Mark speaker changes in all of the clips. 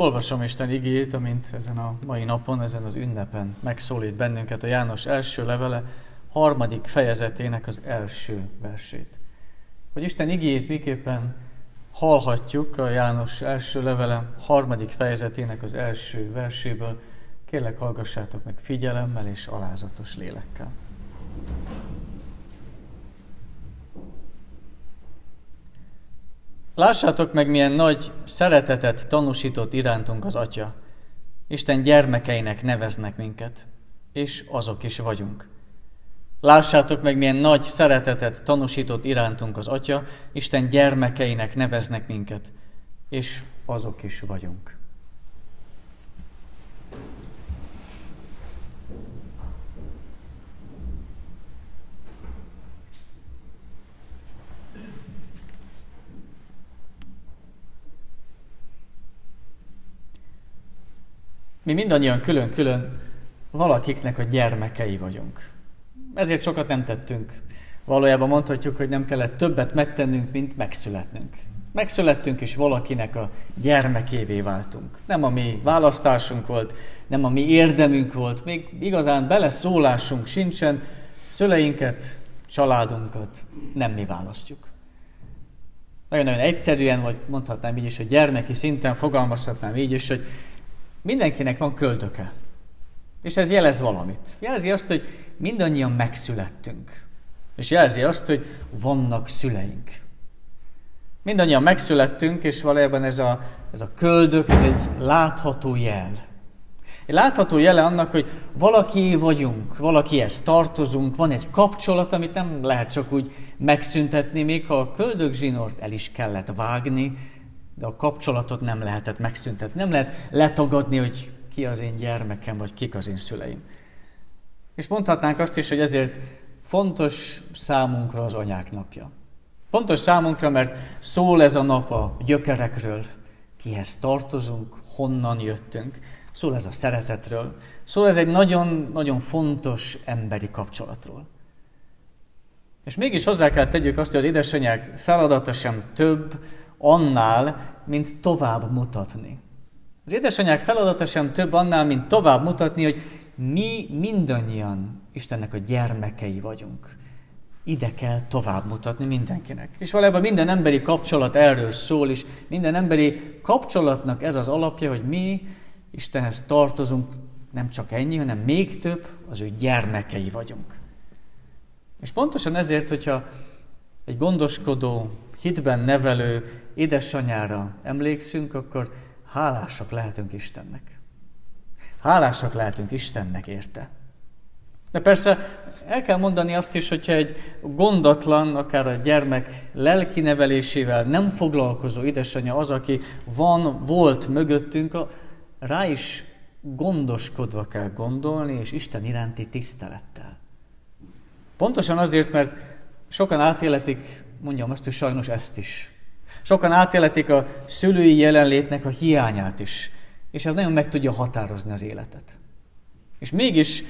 Speaker 1: Olvasom Isten igét, amint ezen a mai napon, ezen az ünnepen megszólít bennünket a János első levele, harmadik fejezetének az első versét. Hogy Isten igét miképpen hallhatjuk a János első levele harmadik fejezetének az első verséből, kérlek hallgassátok meg figyelemmel és alázatos lélekkel. Lássátok meg, milyen nagy szeretetet tanúsított irántunk az Atya. Isten gyermekeinek neveznek minket, és azok is vagyunk. Lássátok meg, milyen nagy szeretetet tanúsított irántunk az Atya, Isten gyermekeinek neveznek minket, és azok is vagyunk. Mi mindannyian külön-külön valakiknek a gyermekei vagyunk. Ezért sokat nem tettünk. Valójában mondhatjuk, hogy nem kellett többet megtennünk, mint megszületnünk. Megszülettünk, és valakinek a gyermekévé váltunk. Nem a mi választásunk volt, nem a mi érdemünk volt, még igazán beleszólásunk sincsen, szüleinket, családunkat nem mi választjuk. Nagyon-nagyon egyszerűen, vagy mondhatnám így is, hogy gyermeki szinten fogalmazhatnám így is, hogy Mindenkinek van köldöke. És ez jelez valamit. Jelzi azt, hogy mindannyian megszülettünk. És jelzi azt, hogy vannak szüleink. Mindannyian megszülettünk, és valójában ez a, ez a köldök, ez egy látható jel. Egy látható jele annak, hogy valaki vagyunk, valakihez tartozunk, van egy kapcsolat, amit nem lehet csak úgy megszüntetni, még ha a köldögzsinort el is kellett vágni, de a kapcsolatot nem lehetett megszüntetni. Nem lehet letagadni, hogy ki az én gyermekem, vagy kik az én szüleim. És mondhatnánk azt is, hogy ezért fontos számunkra az anyák napja. Fontos számunkra, mert szól ez a nap a gyökerekről, kihez tartozunk, honnan jöttünk. Szól ez a szeretetről. Szól ez egy nagyon-nagyon fontos emberi kapcsolatról. És mégis hozzá kell tegyük azt, hogy az édesanyák feladata sem több, annál, mint tovább mutatni. Az édesanyák feladata sem több annál, mint tovább mutatni, hogy mi mindannyian Istennek a gyermekei vagyunk. Ide kell tovább mutatni mindenkinek. És valójában minden emberi kapcsolat erről szól, és minden emberi kapcsolatnak ez az alapja, hogy mi Istenhez tartozunk, nem csak ennyi, hanem még több, az ő gyermekei vagyunk. És pontosan ezért, hogyha egy gondoskodó, hitben nevelő édesanyára emlékszünk, akkor hálásak lehetünk Istennek. Hálásak lehetünk Istennek érte. De persze el kell mondani azt is, hogyha egy gondatlan, akár a gyermek lelki nevelésével nem foglalkozó édesanyja az, aki van, volt mögöttünk, rá is gondoskodva kell gondolni, és Isten iránti tisztelettel. Pontosan azért, mert sokan átéletik mondjam azt, hogy sajnos ezt is. Sokan átéletik a szülői jelenlétnek a hiányát is, és ez nagyon meg tudja határozni az életet. És mégis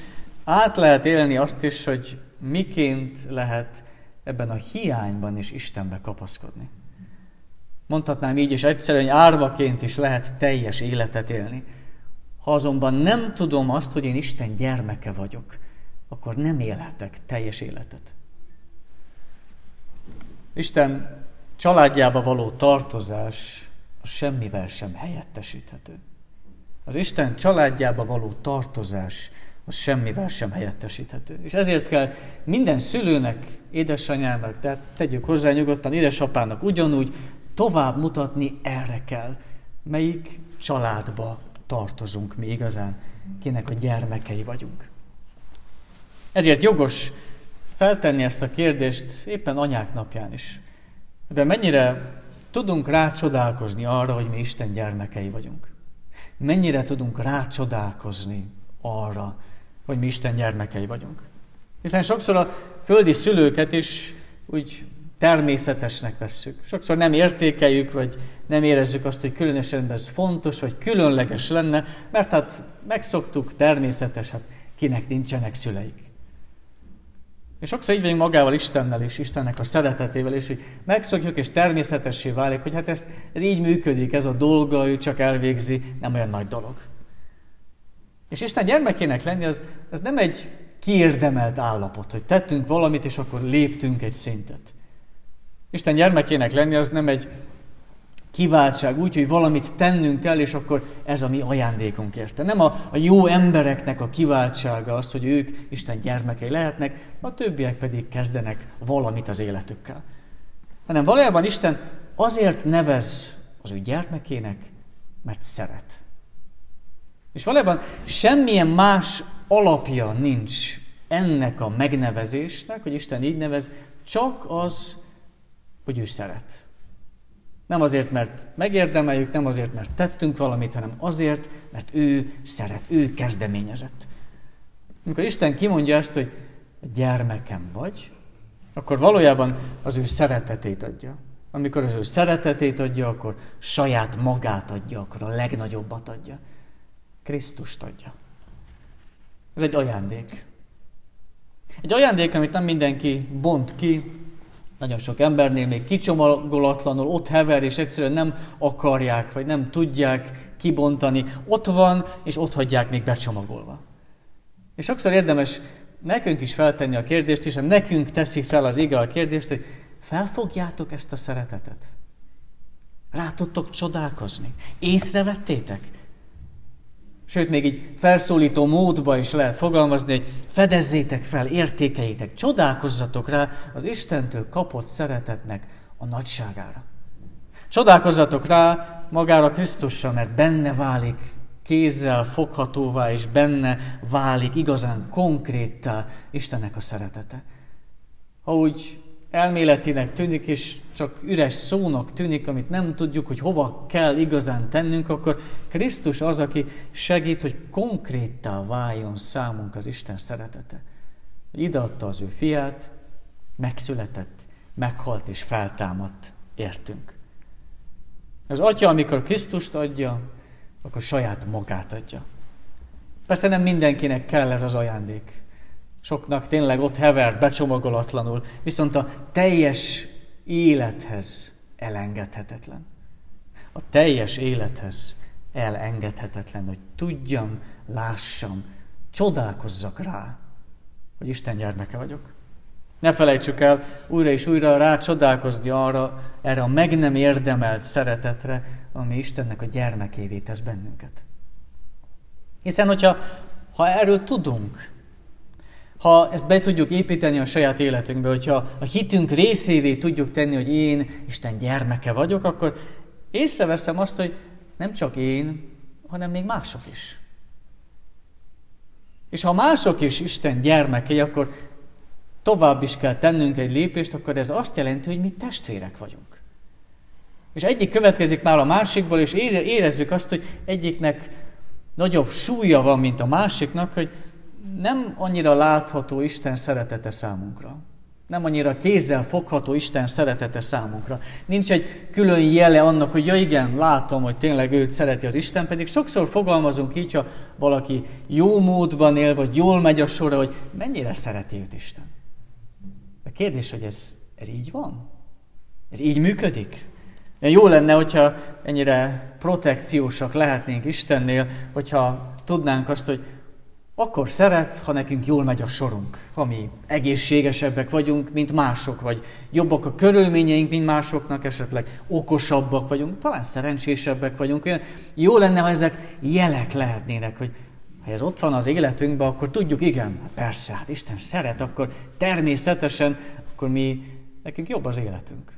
Speaker 1: át lehet élni azt is, hogy miként lehet ebben a hiányban is Istenbe kapaszkodni. Mondhatnám így, és egyszerűen árvaként is lehet teljes életet élni. Ha azonban nem tudom azt, hogy én Isten gyermeke vagyok, akkor nem élhetek teljes életet. Isten családjába való tartozás semmivel sem helyettesíthető. Az Isten családjába való tartozás az semmivel sem helyettesíthető. És ezért kell minden szülőnek, édesanyának, tehát tegyük hozzá nyugodtan, édesapának ugyanúgy tovább mutatni erre kell, melyik családba tartozunk mi igazán, kinek a gyermekei vagyunk. Ezért jogos feltenni ezt a kérdést éppen anyák napján is. De mennyire tudunk rácsodálkozni arra, hogy mi Isten gyermekei vagyunk? Mennyire tudunk rácsodálkozni arra, hogy mi Isten gyermekei vagyunk? Hiszen sokszor a földi szülőket is úgy természetesnek vesszük. Sokszor nem értékeljük, vagy nem érezzük azt, hogy különösen ez fontos, vagy különleges lenne, mert hát megszoktuk, természetes, hát kinek nincsenek szüleik. És sokszor így vagyunk magával Istennel és Istennek a szeretetével, és hogy megszokjuk, és természetessé válik, hogy hát ez, ez így működik, ez a dolga, ő csak elvégzi, nem olyan nagy dolog. És Isten gyermekének lenni, az, az nem egy kiérdemelt állapot, hogy tettünk valamit, és akkor léptünk egy szintet. Isten gyermekének lenni, az nem egy kiváltság, úgy, hogy valamit tennünk kell, és akkor ez a mi ajándékunk érte. Nem a, a jó embereknek a kiváltsága az, hogy ők Isten gyermekei lehetnek, a többiek pedig kezdenek valamit az életükkel. Hanem valójában Isten azért nevez az ő gyermekének, mert szeret. És valójában semmilyen más alapja nincs ennek a megnevezésnek, hogy Isten így nevez, csak az, hogy ő szeret. Nem azért, mert megérdemeljük, nem azért, mert tettünk valamit, hanem azért, mert ő szeret, ő kezdeményezett. Amikor Isten kimondja ezt, hogy gyermekem vagy, akkor valójában az ő szeretetét adja. Amikor az ő szeretetét adja, akkor saját magát adja, akkor a legnagyobbat adja. Krisztust adja. Ez egy ajándék. Egy ajándék, amit nem mindenki bont ki, nagyon sok embernél még kicsomagolatlanul ott hever, és egyszerűen nem akarják, vagy nem tudják kibontani. Ott van, és ott hagyják még becsomagolva. És sokszor érdemes nekünk is feltenni a kérdést, és nekünk teszi fel az ige a kérdést, hogy felfogjátok ezt a szeretetet? Rá tudtok csodálkozni? Észrevettétek? Sőt, még így felszólító módba is lehet fogalmazni, hogy fedezzétek fel, értékeitek, csodálkozzatok rá az Istentől kapott szeretetnek a nagyságára. Csodálkozzatok rá magára Krisztusra, mert benne válik kézzel foghatóvá, és benne válik igazán konkréttá Istennek a szeretete. Ha úgy elméletinek tűnik, és csak üres szónak tűnik, amit nem tudjuk, hogy hova kell igazán tennünk, akkor Krisztus az, aki segít, hogy konkréttá váljon számunk az Isten szeretete. Ide adta az ő fiát, megszületett, meghalt és feltámadt, értünk. Az atya, amikor Krisztust adja, akkor saját magát adja. Persze nem mindenkinek kell ez az ajándék. Soknak tényleg ott hever, becsomagolatlanul, viszont a teljes élethez elengedhetetlen. A teljes élethez elengedhetetlen, hogy tudjam, lássam, csodálkozzak rá, hogy Isten gyermeke vagyok. Ne felejtsük el újra és újra rá csodálkozni arra, erre a meg nem érdemelt szeretetre, ami Istennek a gyermekévé tesz bennünket. Hiszen, hogyha ha erről tudunk, ha ezt be tudjuk építeni a saját életünkbe, hogyha a hitünk részévé tudjuk tenni, hogy én Isten gyermeke vagyok, akkor észreveszem azt, hogy nem csak én, hanem még mások is. És ha mások is Isten gyermekei, akkor tovább is kell tennünk egy lépést, akkor ez azt jelenti, hogy mi testvérek vagyunk. És egyik következik már a másikból, és érezzük azt, hogy egyiknek nagyobb súlya van, mint a másiknak, hogy nem annyira látható Isten szeretete számunkra. Nem annyira kézzel fogható Isten szeretete számunkra. Nincs egy külön jele annak, hogy ja igen, látom, hogy tényleg őt szereti az Isten, pedig sokszor fogalmazunk így, ha valaki jó módban él, vagy jól megy a sora, hogy mennyire szereti őt Isten. A kérdés, hogy ez, ez így van? Ez így működik? Jó lenne, hogyha ennyire protekciósak lehetnénk Istennél, hogyha tudnánk azt, hogy akkor szeret, ha nekünk jól megy a sorunk, ha mi egészségesebbek vagyunk, mint mások, vagy jobbak a körülményeink, mint másoknak, esetleg okosabbak vagyunk, talán szerencsésebbek vagyunk. Olyan jó lenne, ha ezek jelek lehetnének, hogy ha ez ott van az életünkben, akkor tudjuk, igen, persze, hát Isten szeret, akkor természetesen, akkor mi, nekünk jobb az életünk.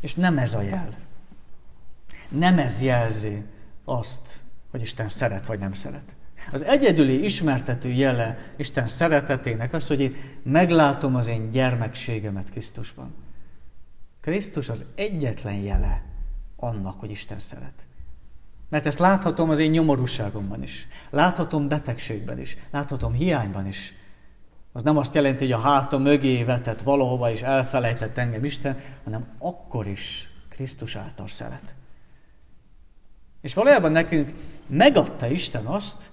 Speaker 1: És nem ez a jel. Nem ez jelzi azt, hogy Isten szeret vagy nem szeret. Az egyedüli ismertető jele Isten szeretetének az, hogy én meglátom az én gyermekségemet Krisztusban. Krisztus az egyetlen jele annak, hogy Isten szeret. Mert ezt láthatom az én nyomorúságomban is. Láthatom betegségben is. Láthatom hiányban is. Az nem azt jelenti, hogy a háta mögé vetett valahova és elfelejtett engem Isten, hanem akkor is Krisztus által szeret. És valójában nekünk megadta Isten azt,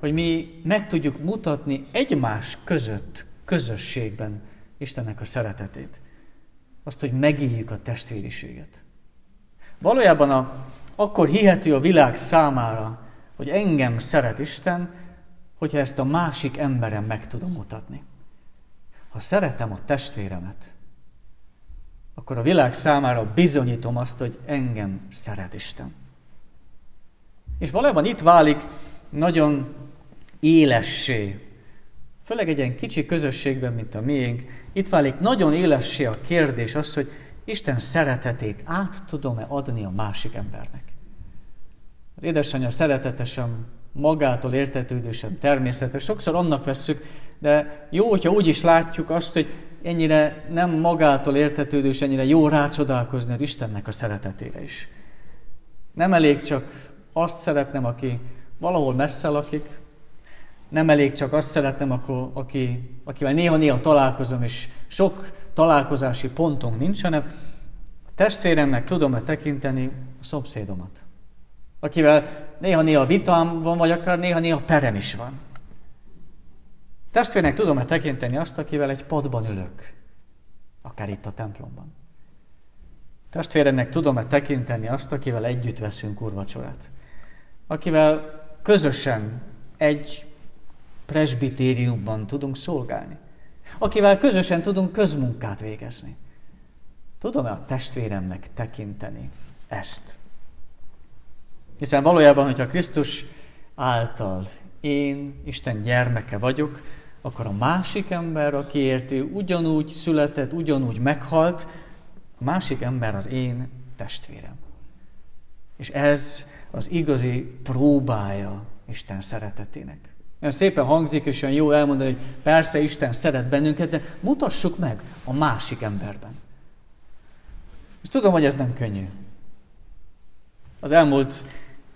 Speaker 1: hogy mi meg tudjuk mutatni egymás között közösségben Istennek a szeretetét. Azt, hogy megéljük a testvériséget. Valójában a, akkor hihető a világ számára, hogy engem szeret Isten, hogyha ezt a másik emberen meg tudom mutatni. Ha szeretem a testvéremet, akkor a világ számára bizonyítom azt, hogy engem szeret Isten. És valójában itt válik nagyon élessé, főleg egy ilyen kicsi közösségben, mint a miénk, itt válik nagyon élessé a kérdés az, hogy Isten szeretetét át tudom-e adni a másik embernek. Az édesanyja szeretetesen, magától értetődősen, természetes. Sokszor annak vesszük, de jó, hogyha úgy is látjuk azt, hogy ennyire nem magától értetődős, ennyire jó rácsodálkozni az Istennek a szeretetére is. Nem elég csak azt szeretnem, aki valahol messze lakik, nem elég csak azt szeretnem, akkor, aki, akivel néha-néha találkozom, és sok találkozási pontunk nincs, hanem testvéremnek tudom-e tekinteni a szomszédomat, akivel néha-néha vitám van, vagy akár néha-néha perem is van. Testvérnek tudom-e tekinteni azt, akivel egy padban ülök, akár itt a templomban. Testvéremnek tudom-e tekinteni azt, akivel együtt veszünk urvacsorát, akivel közösen egy presbitériumban tudunk szolgálni, akivel közösen tudunk közmunkát végezni. Tudom-e a testvéremnek tekinteni ezt? Hiszen valójában, hogyha Krisztus által én Isten gyermeke vagyok, akkor a másik ember, akiért ő ugyanúgy született, ugyanúgy meghalt, a másik ember az én testvérem. És ez az igazi próbája Isten szeretetének. Olyan szépen hangzik, és olyan jó elmondani, hogy persze Isten szeret bennünket, de mutassuk meg a másik emberben. És tudom, hogy ez nem könnyű. Az elmúlt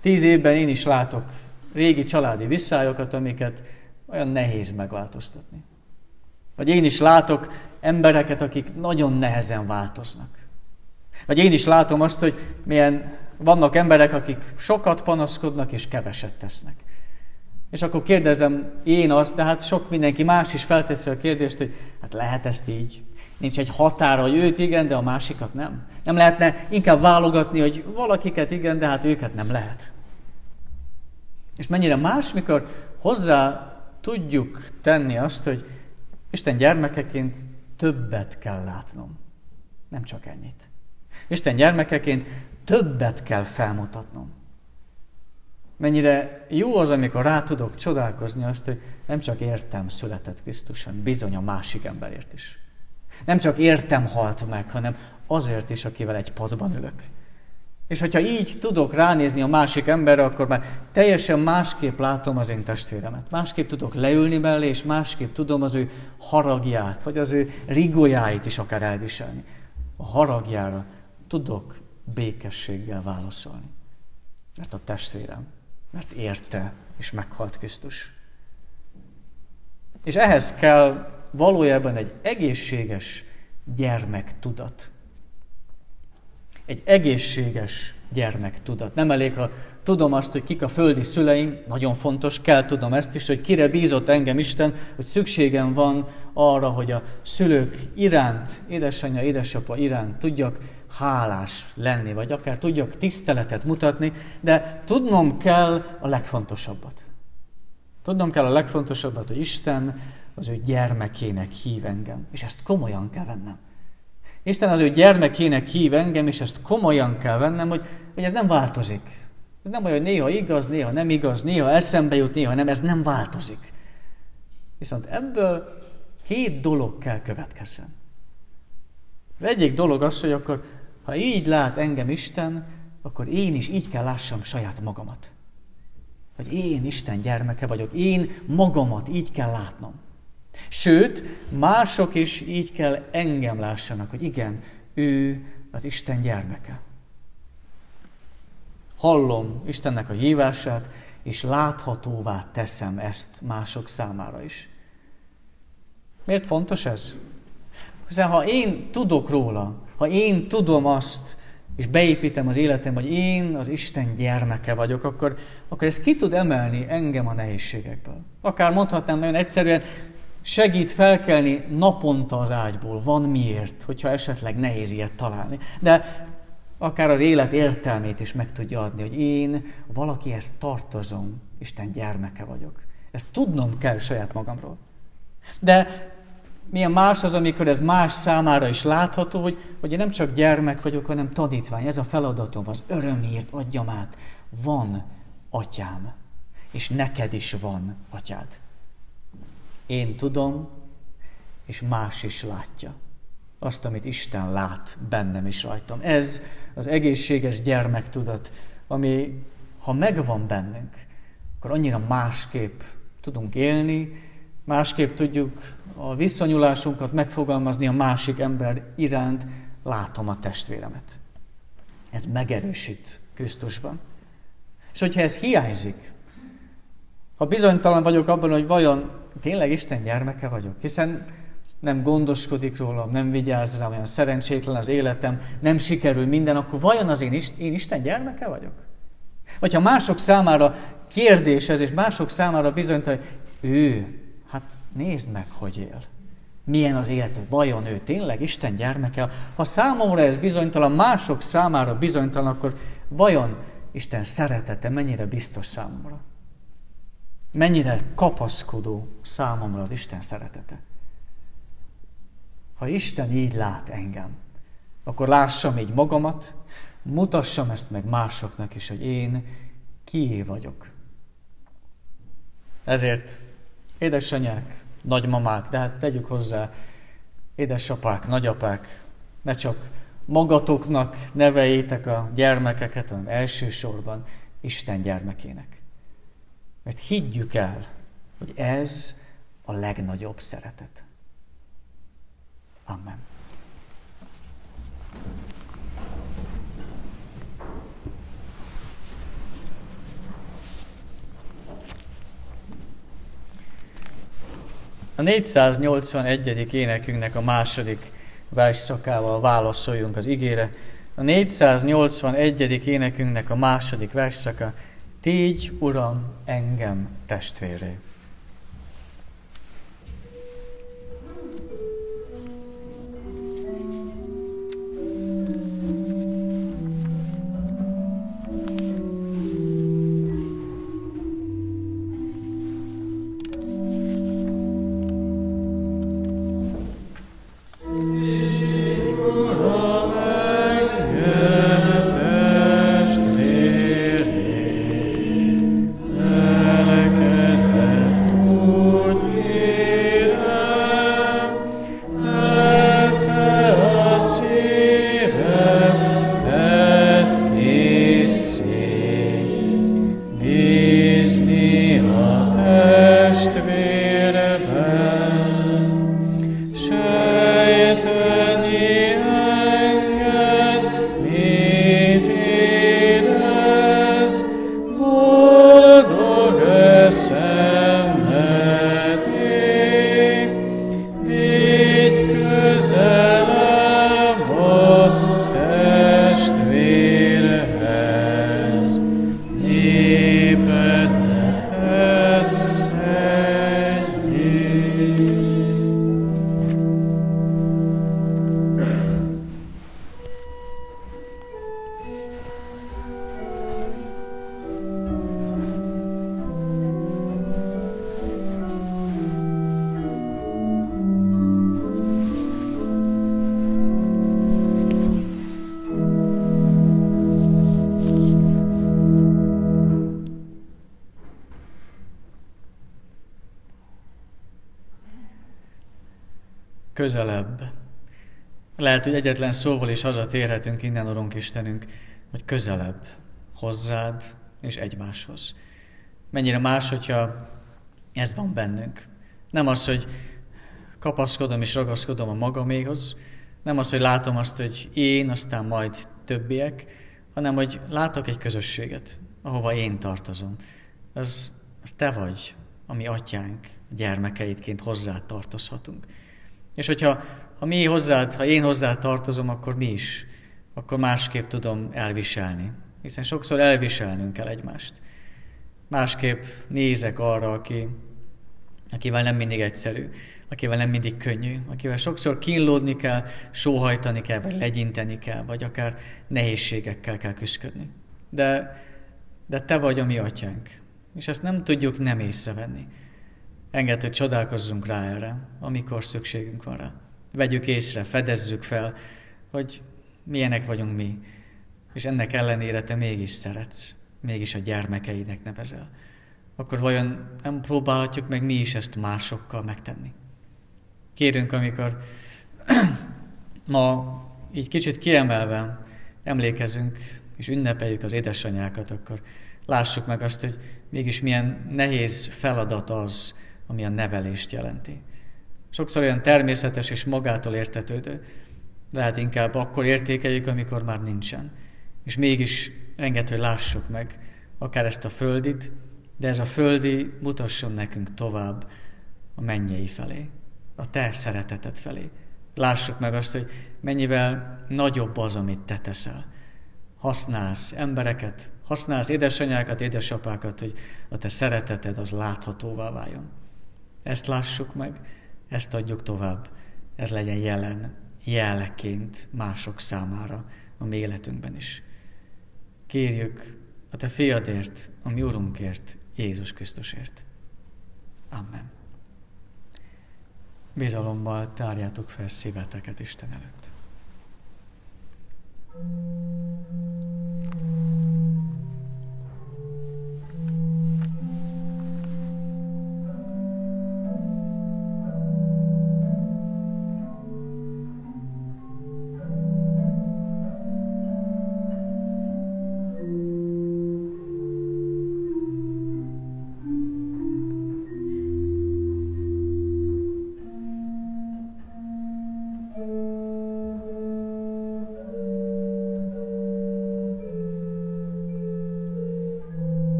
Speaker 1: tíz évben én is látok régi családi viszályokat, amiket olyan nehéz megváltoztatni. Vagy én is látok embereket, akik nagyon nehezen változnak. Vagy én is látom azt, hogy milyen vannak emberek, akik sokat panaszkodnak és keveset tesznek. És akkor kérdezem én azt, de hát sok mindenki más is felteszi a kérdést, hogy hát lehet ezt így? Nincs egy határa, hogy őt igen, de a másikat nem. Nem lehetne inkább válogatni, hogy valakiket igen, de hát őket nem lehet. És mennyire más, mikor hozzá tudjuk tenni azt, hogy Isten gyermekeként többet kell látnom. Nem csak ennyit. Isten gyermekeként többet kell felmutatnom. Mennyire jó az, amikor rá tudok csodálkozni azt, hogy nem csak értem született Krisztus, hanem bizony a másik emberért is. Nem csak értem halt meg, hanem azért is, akivel egy padban ülök. És hogyha így tudok ránézni a másik emberre, akkor már teljesen másképp látom az én testvéremet. Másképp tudok leülni mellé, és másképp tudom az ő haragját, vagy az ő rigójáit is akár elviselni. A haragjára tudok békességgel válaszolni. Mert a testvérem, mert érte, és meghalt Krisztus. És ehhez kell valójában egy egészséges gyermektudat egy egészséges gyermektudat. Nem elég, ha tudom azt, hogy kik a földi szüleim, nagyon fontos, kell tudom ezt is, hogy kire bízott engem Isten, hogy szükségem van arra, hogy a szülők iránt, édesanyja, édesapa iránt tudjak hálás lenni, vagy akár tudjak tiszteletet mutatni, de tudnom kell a legfontosabbat. Tudnom kell a legfontosabbat, hogy Isten az ő gyermekének hív engem, és ezt komolyan kell vennem. Isten az ő gyermekének hív engem, és ezt komolyan kell vennem, hogy, hogy ez nem változik. Ez nem olyan, hogy néha igaz, néha nem igaz, néha eszembe jut, néha nem, ez nem változik. Viszont ebből két dolog kell következzen. Az egyik dolog az, hogy akkor, ha így lát engem Isten, akkor én is így kell lássam saját magamat. Hogy én Isten gyermeke vagyok, én magamat így kell látnom. Sőt, mások is így kell engem lássanak, hogy igen, ő az Isten gyermeke. Hallom Istennek a hívását, és láthatóvá teszem ezt mások számára is. Miért fontos ez? Hiszen ha én tudok róla, ha én tudom azt, és beépítem az életembe, hogy én az Isten gyermeke vagyok, akkor, akkor ez ki tud emelni engem a nehézségekből. Akár mondhatnám nagyon egyszerűen, Segít felkelni naponta az ágyból. Van miért, hogyha esetleg nehéz ilyet találni. De akár az élet értelmét is meg tudja adni, hogy én valakihez tartozom, Isten gyermeke vagyok. Ezt tudnom kell saját magamról. De milyen más az, amikor ez más számára is látható, hogy, hogy én nem csak gyermek vagyok, hanem tanítvány. Ez a feladatom, az örömért adjam át. Van atyám, és neked is van atyád. Én tudom, és más is látja. Azt, amit Isten lát bennem is rajtam. Ez az egészséges gyermektudat, ami ha megvan bennünk, akkor annyira másképp tudunk élni, másképp tudjuk a viszonyulásunkat megfogalmazni a másik ember iránt, látom a testvéremet. Ez megerősít Krisztusban. És hogyha ez hiányzik, ha bizonytalan vagyok abban, hogy vajon tényleg Isten gyermeke vagyok, hiszen nem gondoskodik rólam, nem vigyáz rám, olyan szerencsétlen az életem, nem sikerül minden, akkor vajon az én, én Isten gyermeke vagyok? Vagy ha mások számára kérdés ez, és mások számára bizonytalan, hogy ő, hát nézd meg, hogy él. Milyen az élet, vajon ő tényleg Isten gyermeke? Ha számomra ez bizonytalan, mások számára bizonytalan, akkor vajon Isten szeretete mennyire biztos számomra? Mennyire kapaszkodó számomra az Isten szeretete? Ha Isten így lát engem, akkor lássam így magamat, mutassam ezt meg másoknak is, hogy én kié vagyok. Ezért édesanyák, nagymamák, de hát tegyük hozzá, édesapák, nagyapák, ne csak magatoknak neveljétek a gyermekeket, hanem elsősorban Isten gyermekének. Mert higgyük el, hogy ez a legnagyobb szeretet. Amen. A 481. énekünknek a második versszakával válaszoljunk az igére. A 481. énekünknek a második versszaka. Tégy, Uram, engem testvéré. Közelebb. Lehet, hogy egyetlen szóval is hazatérhetünk innen, Urunk Istenünk, hogy közelebb hozzád és egymáshoz. Mennyire más, hogyha ez van bennünk. Nem az, hogy kapaszkodom és ragaszkodom a magaméhoz, nem az, hogy látom azt, hogy én, aztán majd többiek, hanem hogy látok egy közösséget, ahova én tartozom. Az, az te vagy, ami atyánk, gyermekeidként hozzá tartozhatunk. És hogyha ha mi hozzád, ha én hozzád tartozom, akkor mi is, akkor másképp tudom elviselni. Hiszen sokszor elviselnünk kell egymást. Másképp nézek arra, aki akivel nem mindig egyszerű, akivel nem mindig könnyű, akivel sokszor kínlódni kell, sóhajtani kell, vagy legyinteni kell, vagy akár nehézségekkel kell küzdködni. De, de te vagy a mi atyánk, és ezt nem tudjuk nem észrevenni. Engedd, hogy csodálkozzunk rá erre, amikor szükségünk van rá. Vegyük észre, fedezzük fel, hogy milyenek vagyunk mi, és ennek ellenére te mégis szeretsz, mégis a gyermekeidnek nevezel. Akkor vajon nem próbálhatjuk meg mi is ezt másokkal megtenni? Kérünk, amikor ma így kicsit kiemelve emlékezünk és ünnepeljük az édesanyákat, akkor lássuk meg azt, hogy mégis milyen nehéz feladat az, ami a nevelést jelenti. Sokszor olyan természetes és magától értetődő, lehet inkább akkor értékeljük, amikor már nincsen. És mégis enged, hogy lássuk meg akár ezt a földit, de ez a földi mutasson nekünk tovább a mennyei felé, a te szereteted felé. Lássuk meg azt, hogy mennyivel nagyobb az, amit te teszel. Használsz embereket, használsz édesanyákat, édesapákat, hogy a te szereteted az láthatóvá váljon. Ezt lássuk meg, ezt adjuk tovább, ez legyen jelen, jelleként mások számára a mi életünkben is. Kérjük a Te fiadért, a mi Urunkért, Jézus Krisztusért. Amen. Bizalommal tárjátok fel szíveteket Isten előtt.